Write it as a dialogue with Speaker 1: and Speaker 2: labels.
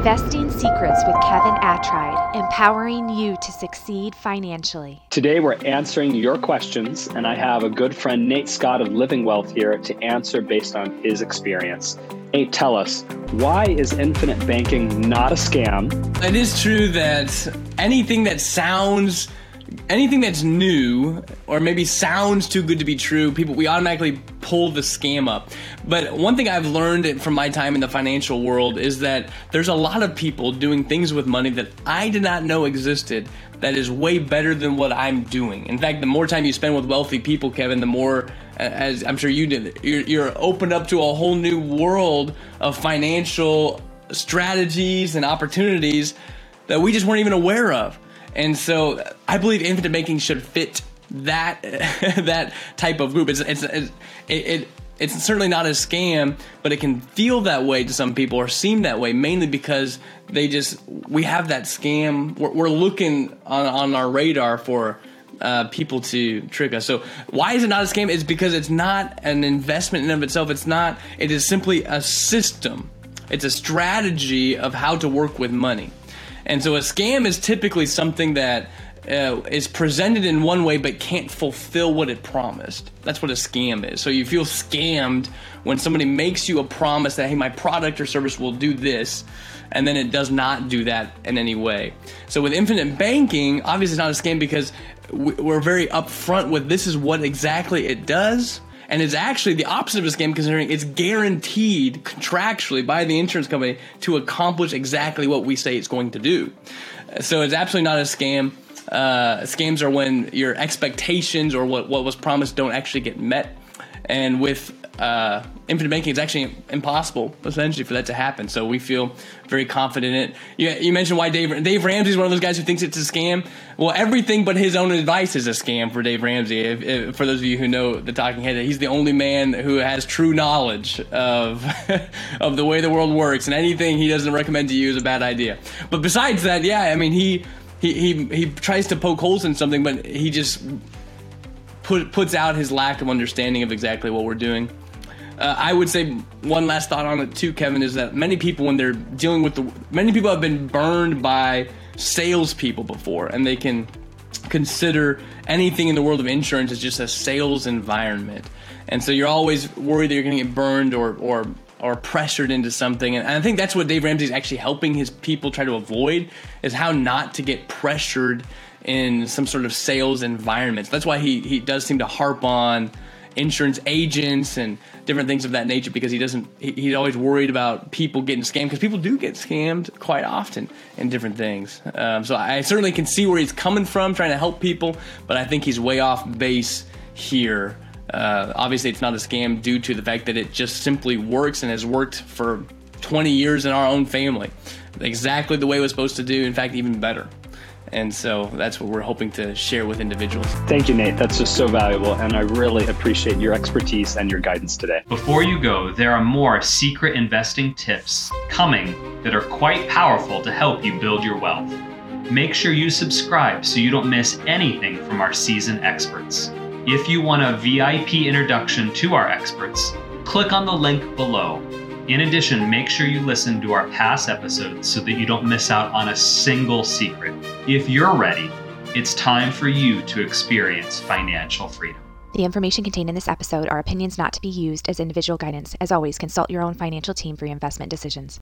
Speaker 1: Investing Secrets with Kevin Attride, empowering you to succeed financially.
Speaker 2: Today, we're answering your questions, and I have a good friend, Nate Scott of Living Wealth, here to answer based on his experience. Nate, tell us, why is infinite banking not a scam?
Speaker 3: It is true that anything that sounds anything that's new or maybe sounds too good to be true, people we automatically pull the scam up. But one thing I've learned from my time in the financial world is that there's a lot of people doing things with money that I did not know existed that is way better than what I'm doing. In fact, the more time you spend with wealthy people, Kevin, the more as I'm sure you did, you're, you're opened up to a whole new world of financial strategies and opportunities that we just weren't even aware of. And so I believe infinite banking should fit that that type of group. It's it's, it's it, it it's certainly not a scam, but it can feel that way to some people or seem that way mainly because they just we have that scam. We're, we're looking on on our radar for. Uh, people to trick us. So why is it not a scam? It's because it's not an investment in of itself. It's not. It is simply a system. It's a strategy of how to work with money. And so a scam is typically something that uh, is presented in one way but can't fulfill what it promised. That's what a scam is. So you feel scammed when somebody makes you a promise that, hey, my product or service will do this, and then it does not do that in any way. So with infinite banking, obviously it's not a scam because we're very upfront with this is what exactly it does and it's actually the opposite of a scam considering it's guaranteed contractually by the insurance company to accomplish exactly what we say it's going to do. So it's absolutely not a scam. Uh, scams are when your expectations or what, what was promised don't actually get met. And with uh, infinite banking, it's actually impossible essentially for that to happen. So we feel very confident in it. You, you mentioned why Dave Dave Ramsey is one of those guys who thinks it's a scam. Well, everything but his own advice is a scam for Dave Ramsey. If, if, for those of you who know the Talking Head, he's the only man who has true knowledge of of the way the world works, and anything he doesn't recommend to you is a bad idea. But besides that, yeah, I mean he he he, he tries to poke holes in something, but he just put, puts out his lack of understanding of exactly what we're doing. Uh, I would say one last thought on it too, Kevin, is that many people, when they're dealing with the, many people have been burned by salespeople before, and they can consider anything in the world of insurance as just a sales environment. And so you're always worried that you're going to get burned or, or, or pressured into something. And I think that's what Dave Ramsey is actually helping his people try to avoid is how not to get pressured in some sort of sales environment. That's why he, he does seem to harp on insurance agents and different things of that nature because he doesn't he, he's always worried about people getting scammed because people do get scammed quite often in different things um, so I certainly can see where he's coming from trying to help people but I think he's way off base here uh, obviously it's not a scam due to the fact that it just simply works and has worked for 20 years in our own family exactly the way it was supposed to do in fact even better and so that's what we're hoping to share with individuals.
Speaker 2: Thank you, Nate. That's just so valuable. And I really appreciate your expertise and your guidance today.
Speaker 4: Before you go, there are more secret investing tips coming that are quite powerful to help you build your wealth. Make sure you subscribe so you don't miss anything from our seasoned experts. If you want a VIP introduction to our experts, click on the link below in addition, make sure you listen to our past episodes so that you don't miss out on a single secret. If you're ready, it's time for you to experience financial freedom.
Speaker 1: The information contained in this episode are opinions not to be used as individual guidance. As always, consult your own financial team for your investment decisions.